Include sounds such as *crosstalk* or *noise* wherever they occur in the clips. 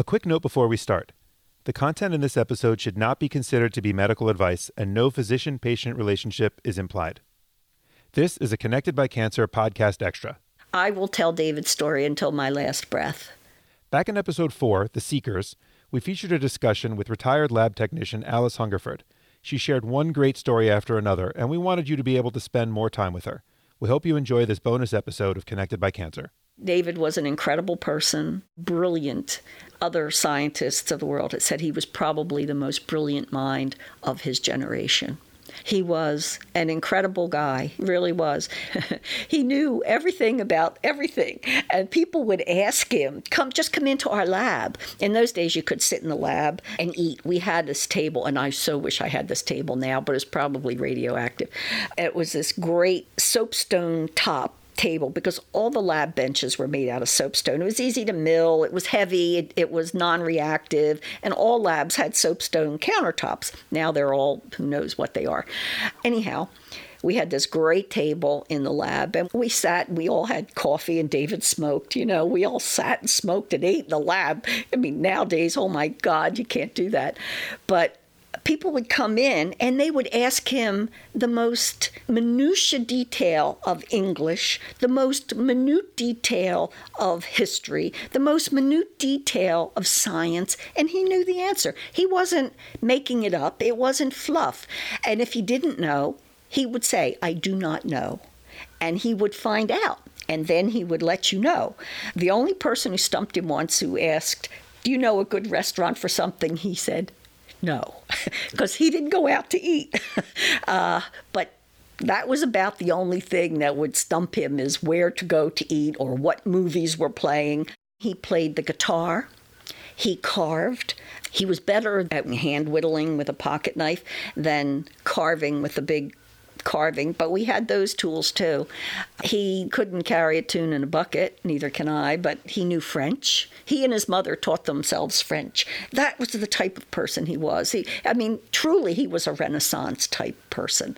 A quick note before we start. The content in this episode should not be considered to be medical advice, and no physician patient relationship is implied. This is a Connected by Cancer podcast extra. I will tell David's story until my last breath. Back in episode 4, The Seekers, we featured a discussion with retired lab technician Alice Hungerford. She shared one great story after another, and we wanted you to be able to spend more time with her. We hope you enjoy this bonus episode of Connected by Cancer. David was an incredible person, brilliant. Other scientists of the world had said he was probably the most brilliant mind of his generation. He was an incredible guy, really was. *laughs* he knew everything about everything. And people would ask him, come just come into our lab. In those days you could sit in the lab and eat. We had this table and I so wish I had this table now, but it's probably radioactive. It was this great soapstone top table because all the lab benches were made out of soapstone. It was easy to mill, it was heavy, it, it was non reactive, and all labs had soapstone countertops. Now they're all, who knows what they are. Anyhow, we had this great table in the lab and we sat we all had coffee and david smoked you know we all sat and smoked and ate in the lab i mean nowadays oh my god you can't do that but people would come in and they would ask him the most minutia detail of English, the most minute detail of history, the most minute detail of science, and he knew the answer. He wasn't making it up, it wasn't fluff. And if he didn't know, he would say, I do not know. And he would find out, and then he would let you know. The only person who stumped him once who asked, Do you know a good restaurant for something? He said, no, *laughs* because he didn't go out to eat. *laughs* uh, but that was about the only thing that would stump him is where to go to eat or what movies were playing. He played the guitar. He carved. He was better at hand whittling with a pocket knife than carving with a big carving, but we had those tools too. He couldn't carry a tune in a bucket, neither can I, but he knew French. He and his mother taught themselves French. That was the type of person he was. He, I mean, truly, he was a Renaissance type person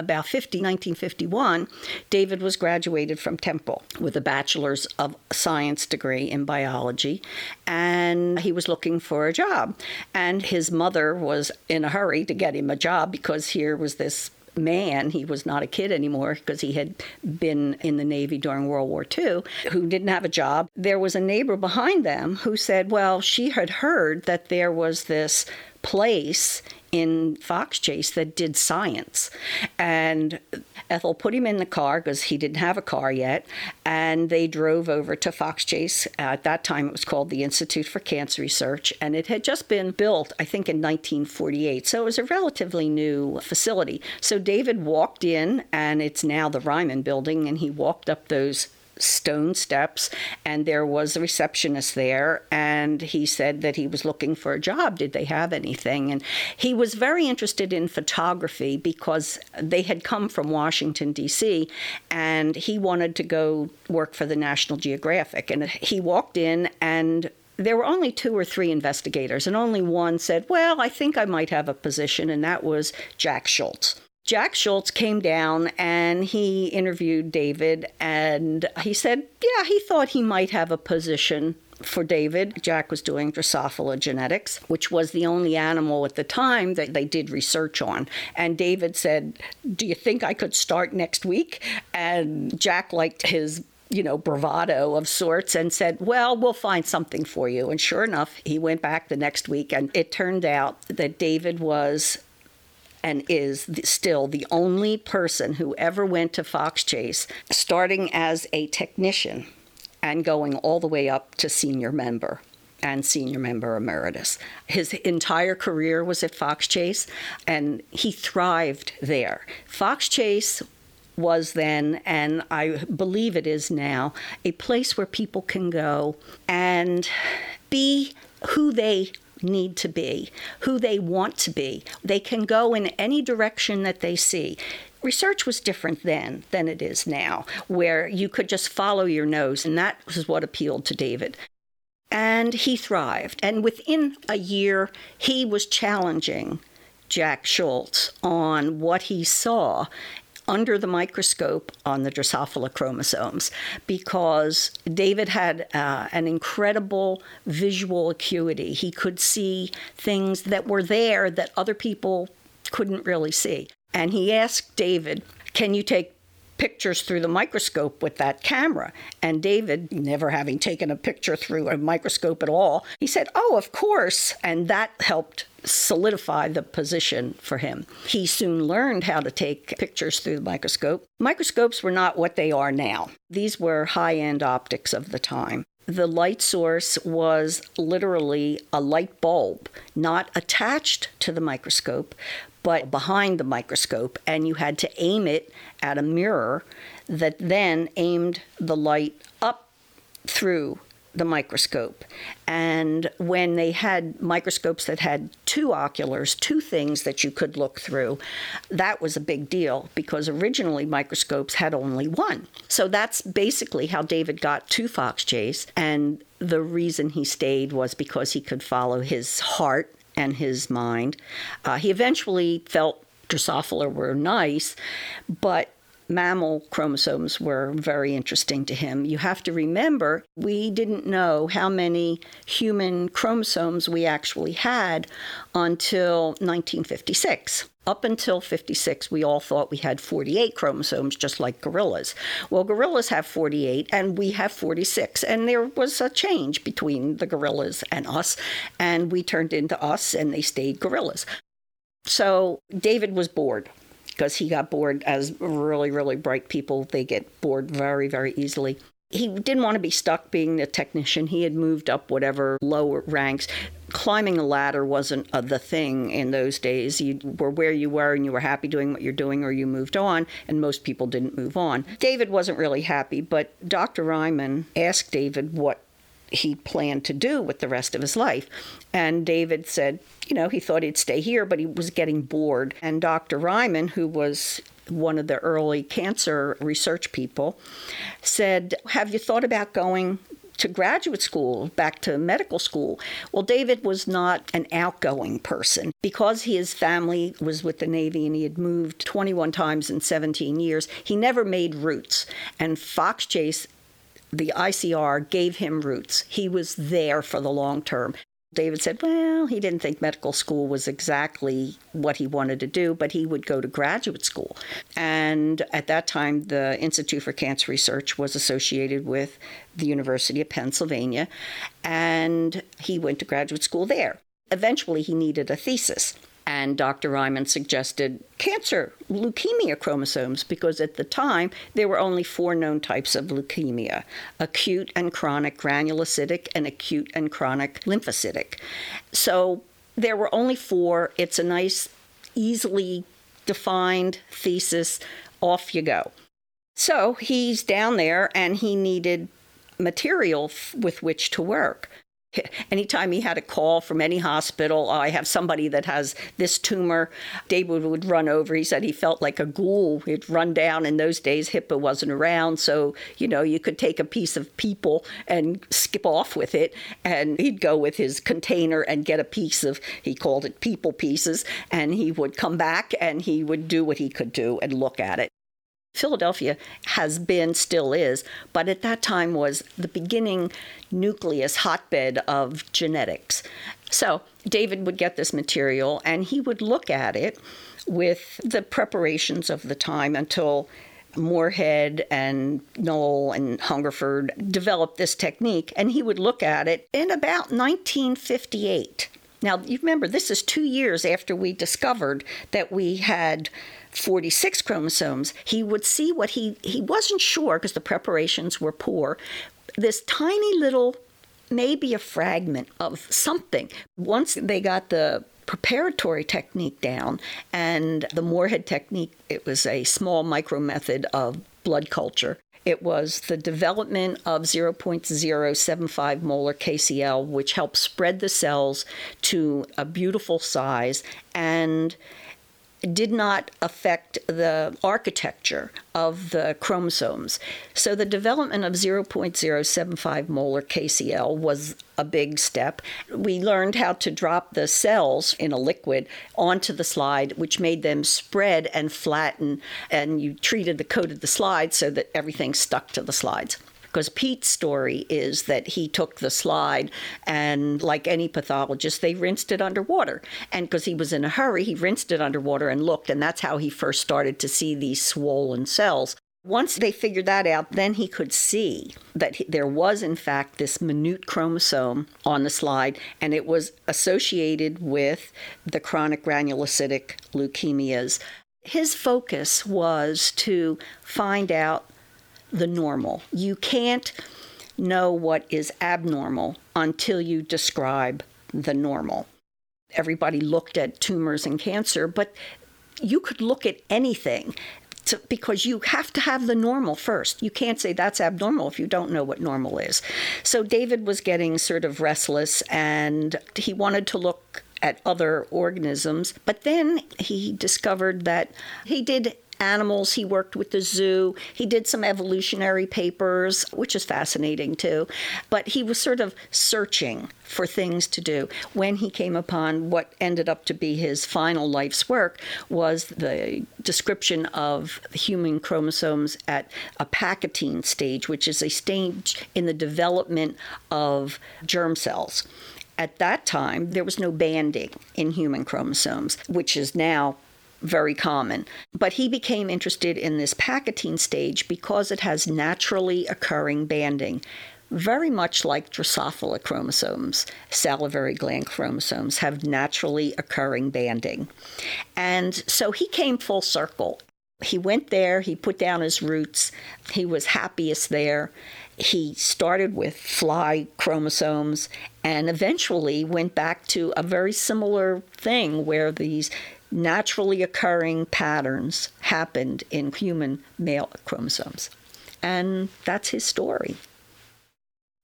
about 50, 1951, David was graduated from Temple with a bachelor's of science degree in biology, and he was looking for a job. And his mother was in a hurry to get him a job because here was this man, he was not a kid anymore because he had been in the Navy during World War II, who didn't have a job. There was a neighbor behind them who said, Well, she had heard that there was this place in Fox Chase that did science. And Ethel put him in the car because he didn't have a car yet. And they drove over to Fox Chase. Uh, at that time, it was called the Institute for Cancer Research. And it had just been built, I think, in 1948. So it was a relatively new facility. So David walked in, and it's now the Reimann building, and he walked up those stone steps, and there was a receptionist there, and he said that he was looking for a job. Did they have anything? And he was very interested in photography because they had come from Washington, D.C., and he wanted to go work for the National Geographic. And he walked in and there were only two or three investigators, and only one said, Well, I think I might have a position, and that was Jack Schultz. Jack Schultz came down and he interviewed David, and he said, yeah, he thought he might have a position for David. Jack was doing Drosophila genetics, which was the only animal at the time that they did research on. And David said, Do you think I could start next week? And Jack liked his you know, bravado of sorts and said, Well, we'll find something for you. And sure enough, he went back the next week, and it turned out that David was and is still the only person who ever went to Fox Chase, starting as a technician and going all the way up to senior member and senior member emeritus. His entire career was at Fox Chase, and he thrived there. Fox Chase was then, and I believe it is now, a place where people can go and be who they need to be, who they want to be. They can go in any direction that they see. Research was different then than it is now, where you could just follow your nose, and that was what appealed to David. And he thrived. And within a year, he was challenging Jack Schultz on what he saw under the microscope on the Drosophila chromosomes because David had uh, an incredible visual acuity. He could see things that were there that other people couldn't really see. And he asked David, Can you take pictures through the microscope with that camera. And David, never having taken a picture through a microscope at all, he said, Oh, of course. And that helped solidify the position for him. He soon learned how to take pictures through the microscope. Microscopes were not what they are now, these were high end optics of the time. The light source was literally a light bulb, not attached to the microscope, but behind the microscope, and you had to aim it at a mirror that then aimed the light up through the microscope. And when they had microscopes that had two oculars, two things that you could look through, that was a big deal because originally microscopes had only one. So that's basically how David got to Fox Chase. And the reason he stayed was because he could follow his heart and his mind. Uh, he eventually felt Drosophila were nice, but mammal chromosomes were very interesting to him. You have to remember, we didn't know how many human chromosomes we actually had until 1956. Up until 56, we all thought we had 48 chromosomes, just like gorillas. Well, gorillas have 48 and we have 46. And there was a change between the gorillas and us, and we turned into us and they stayed gorillas. So David was bored because he got bored as really, really bright people. They get bored very, very easily. He didn't want to be stuck being a technician. He had moved up whatever lower ranks. Climbing a ladder wasn't uh, the thing in those days. You were where you were and you were happy doing what you're doing, or you moved on, and most people didn't move on. David wasn't really happy, but Dr. Reimann asked David what he planned to do with the rest of his life. And David said, you know, he thought he'd stay here, but he was getting bored. And Dr. Reimann, who was one of the early cancer research people, said, Have you thought about going to graduate school, back to medical school. Well, David was not an outgoing person. Because his family was with the Navy and he had moved 21 times in 17 years, he never made roots. And Fox Chase the ICR gave him roots. He was there for the long term. David said, well, he didn't think medical school was exactly what he wanted to do, but he would go to graduate school. And at that time, the Institute for Cancer Research was associated with the University of Pennsylvania, and he went to graduate school there. Eventually, he needed a thesis. And Dr. Reimann suggested cancer, leukemia chromosomes, because at the time there were only four known types of leukemia acute and chronic granulocytic, and acute and chronic lymphocytic. So there were only four. It's a nice, easily defined thesis. Off you go. So he's down there and he needed material f- with which to work. *laughs* Anytime he had a call from any hospital, oh, I have somebody that has this tumor, David would run over. He said he felt like a ghoul. He'd run down. In those days, HIPAA wasn't around, so you know you could take a piece of people and skip off with it, and he'd go with his container and get a piece of. He called it people pieces, and he would come back and he would do what he could do and look at it. Philadelphia has been, still is, but at that time was the beginning nucleus hotbed of genetics. So David would get this material and he would look at it with the preparations of the time until Moorhead and Nowell and Hungerford developed this technique, and he would look at it in about 1958. Now, you remember, this is two years after we discovered that we had 46 chromosomes. He would see what he, he wasn't sure because the preparations were poor, this tiny little, maybe a fragment of something. Once they got the preparatory technique down and the Moorhead technique, it was a small micro method of blood culture. It was the development of 0.075 molar KCl, which helped spread the cells to a beautiful size. And did not affect the architecture of the chromosomes. So the development of 0.075 molar KCl was a big step. We learned how to drop the cells in a liquid onto the slide, which made them spread and flatten, and you treated the coat of the slide so that everything stuck to the slides. Because Pete's story is that he took the slide and, like any pathologist, they rinsed it underwater. And because he was in a hurry, he rinsed it underwater and looked, and that's how he first started to see these swollen cells. Once they figured that out, then he could see that there was, in fact, this minute chromosome on the slide, and it was associated with the chronic granulocytic leukemias. His focus was to find out the normal. You can't know what is abnormal until you describe the normal. Everybody looked at tumors and cancer, but you could look at anything to, because you have to have the normal first. You can't say that's abnormal if you don't know what normal is. So David was getting sort of restless and he wanted to look at other organisms, but then he discovered that he did animals. He worked with the zoo. He did some evolutionary papers, which is fascinating too. But he was sort of searching for things to do. When he came upon what ended up to be his final life's work was the description of human chromosomes at a Pachytene stage, which is a stage in the development of germ cells at that time, there was no banding in human chromosomes, which is now very common. But he became interested in this Pachytene stage because it has naturally occurring banding. Very much like Drosophila chromosomes, salivary gland chromosomes have naturally occurring banding. And so he came full circle. He went there, he put down his roots, he was happiest there. He started with fly chromosomes and eventually went back to a very similar thing where these naturally occurring patterns happened in human male chromosomes. And that's his story.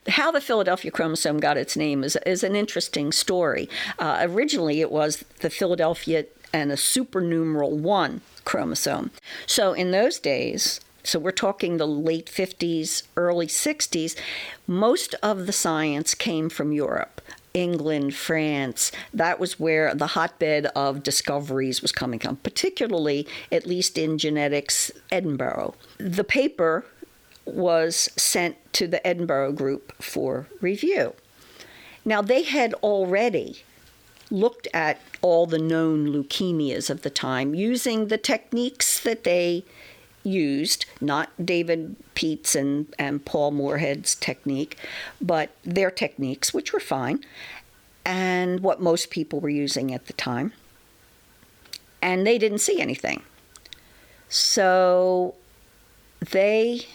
How the Philadelphia chromosome got its name is, is an interesting story. Uh, originally, it was the Philadelphia and a supernumeral 1 chromosome. So, in those days, so we're talking the late 50s, early 60s, most of the science came from Europe. England, France. That was where the hotbed of discoveries was coming from, particularly, at least in genetics, Edinburgh. The paper was sent to the Edinburgh group for review. Now, they had already looked at all the known leukemias of the time using the techniques that they used, not David Pete's and, and Paul Moorhead's technique, but their techniques, which were fine, and what most people were using at the time. And they didn't see anything. So they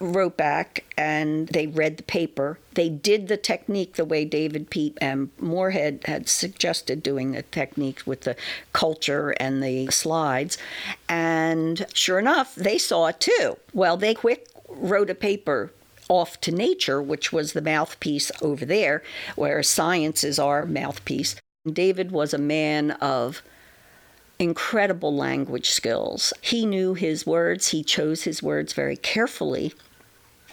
wrote back and they read the paper. They did the technique the way David Pete and Moorhead had suggested doing the technique with the culture and the slides. And sure enough, they saw it too. Well, they quick wrote a paper off to nature, which was the mouthpiece over there, where science is our mouthpiece. David was a man of incredible language skills. He knew his words, he chose his words very carefully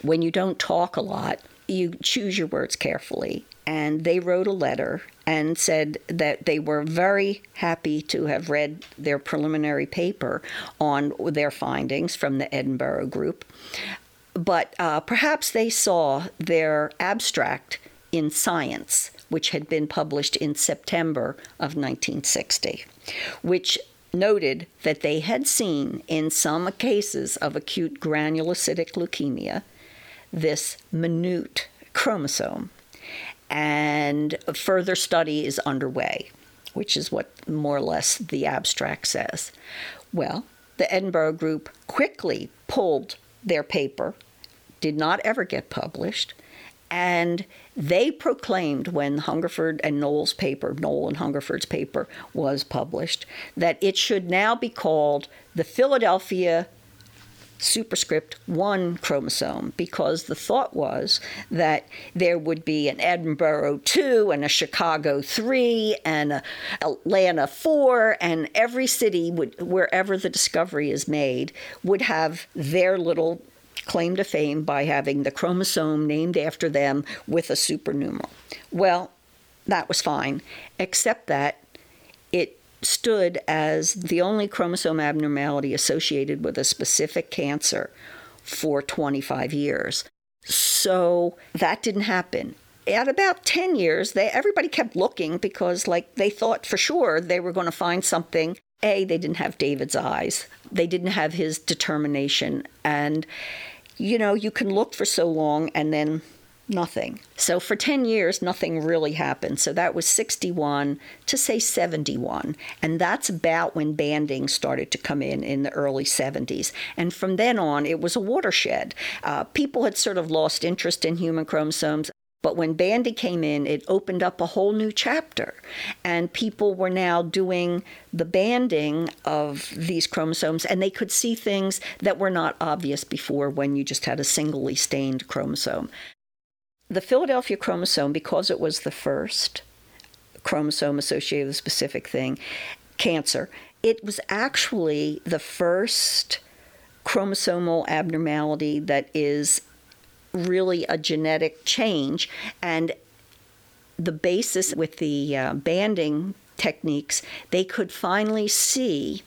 when you don't talk a lot, you choose your words carefully. And they wrote a letter and said that they were very happy to have read their preliminary paper on their findings from the Edinburgh group. But uh, perhaps they saw their abstract in Science, which had been published in September of 1960, which noted that they had seen in some cases of acute granulocytic leukemia this minute chromosome. And further study is underway, which is what more or less the abstract says. Well, the Edinburgh group quickly pulled their paper, did not ever get published, and they proclaimed when Hungerford and Nowell's paper, Noll and Hungerford's paper, was published, that it should now be called the Philadelphia superscript 1 chromosome because the thought was that there would be an Edinburgh 2 and a Chicago 3 and a Atlanta 4 and every city would wherever the discovery is made would have their little claim to fame by having the chromosome named after them with a supernumeral. Well, that was fine except that it stood as the only chromosome abnormality associated with a specific cancer for 25 years. So that didn't happen. At about 10 years, they everybody kept looking because like they thought for sure they were going to find something. A, they didn't have David's eyes. They didn't have his determination and you know, you can look for so long and then nothing. So for 10 years, nothing really happened. So that was 61 to say 71. And that's about when banding started to come in in the early 70s. And from then on, it was a watershed. Uh, people had sort of lost interest in human chromosomes. But when Bandy came in, it opened up a whole new chapter. And people were now doing the banding of these chromosomes, and they could see things that were not obvious before when you just had a singly stained chromosome. The Philadelphia chromosome, because it was the first chromosome associated with a specific thing, cancer, it was actually the first chromosomal abnormality that is really a genetic change. And the basis with the uh, banding techniques, they could finally see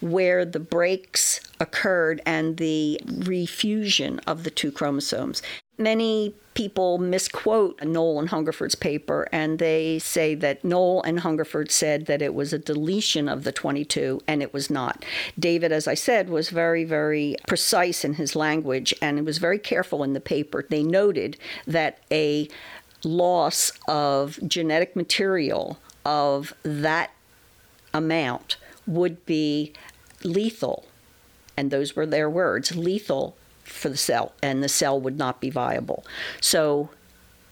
where the breaks occurred and the refusion of the two chromosomes. Many people misquote Nowell and Hungerford's paper, and they say that Nowell and Hungerford said that it was a deletion of the 22, and it was not. David, as I said, was very, very precise in his language and was very careful in the paper. They noted that a loss of genetic material of that amount would be lethal. And those were their words lethal for the cell, and the cell would not be viable. So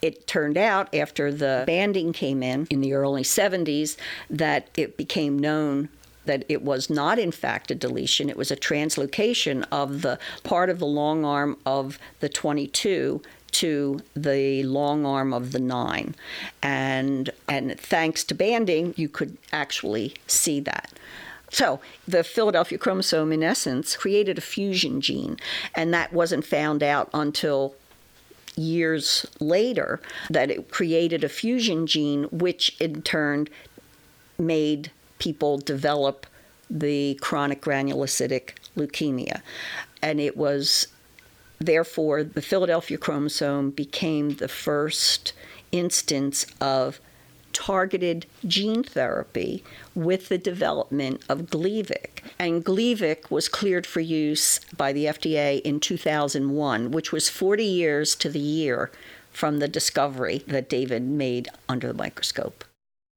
it turned out after the banding came in in the early 70s that it became known that it was not in fact a deletion. It was a translocation of the part of the long arm of the 22 to the long arm of the 9 and and thanks to banding you could actually see that so, the Philadelphia chromosome, in essence, created a fusion gene, and that wasn't found out until years later that it created a fusion gene, which in turn made people develop the chronic granulocytic leukemia. And it was therefore the Philadelphia chromosome became the first instance of targeted gene therapy with the development of Gleevec. And Gleevec was cleared for use by the FDA in 2001, which was 40 years to the year from the discovery that David made under the microscope.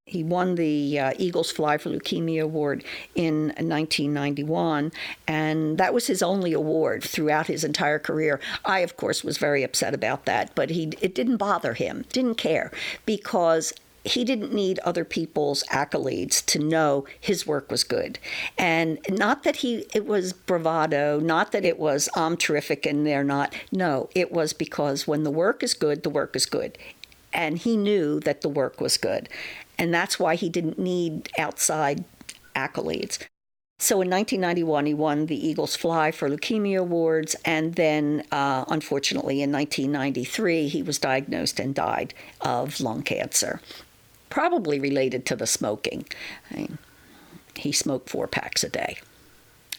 He won the uh, Eagles Fly for Leukemia Award in 1991, and that was his only award throughout his entire career. I, of course, was very upset about that, but he it didn't bother him, didn't care, because he didn't need other people's accolades to know his work was good. And not that he it was bravado, not that it was I'm terrific and they're not. No, it was because when the work is good, the work is good. And he knew that the work was good. And that's why he didn't need outside accolades. So in 1991, he won the Eagles Fly for Leukemia Awards, and then, uh, unfortunately, in 1993, he was diagnosed and died of lung cancer probably related to the smoking. I mean, he smoked four packs a day.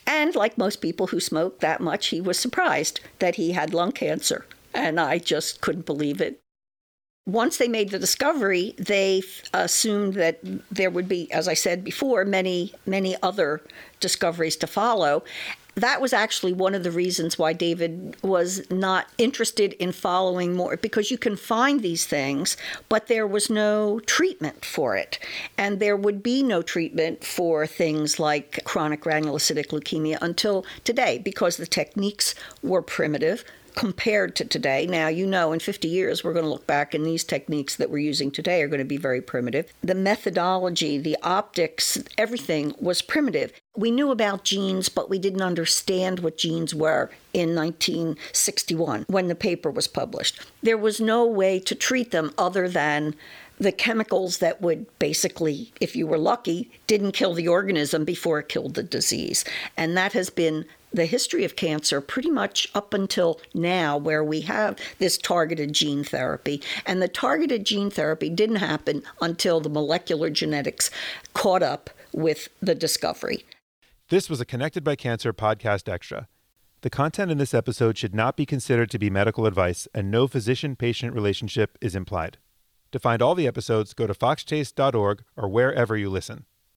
And like most people who smoke that much, he was surprised that he had lung cancer. And I just couldn't believe it. Once they made the discovery, they assumed that there would be, as I said before, many, many other discoveries to follow that was actually one of the reasons why David was not interested in following more because you can find these things, but there was no treatment for it. And there would be no treatment for things like chronic granulocytic leukemia until today because the techniques were primitive. Compared to today. Now, you know, in 50 years, we're going to look back and these techniques that we're using today are going to be very primitive. The methodology, the optics, everything was primitive. We knew about genes, but we didn't understand what genes were in 1961 when the paper was published. There was no way to treat them other than the chemicals that would basically, if you were lucky, didn't kill the organism before it killed the disease. And that has been the history of cancer pretty much up until now, where we have this targeted gene therapy. And the targeted gene therapy didn't happen until the molecular genetics caught up with the discovery. This was a Connected by Cancer podcast extra. The content in this episode should not be considered to be medical advice, and no physician patient relationship is implied. To find all the episodes, go to foxchase.org or wherever you listen.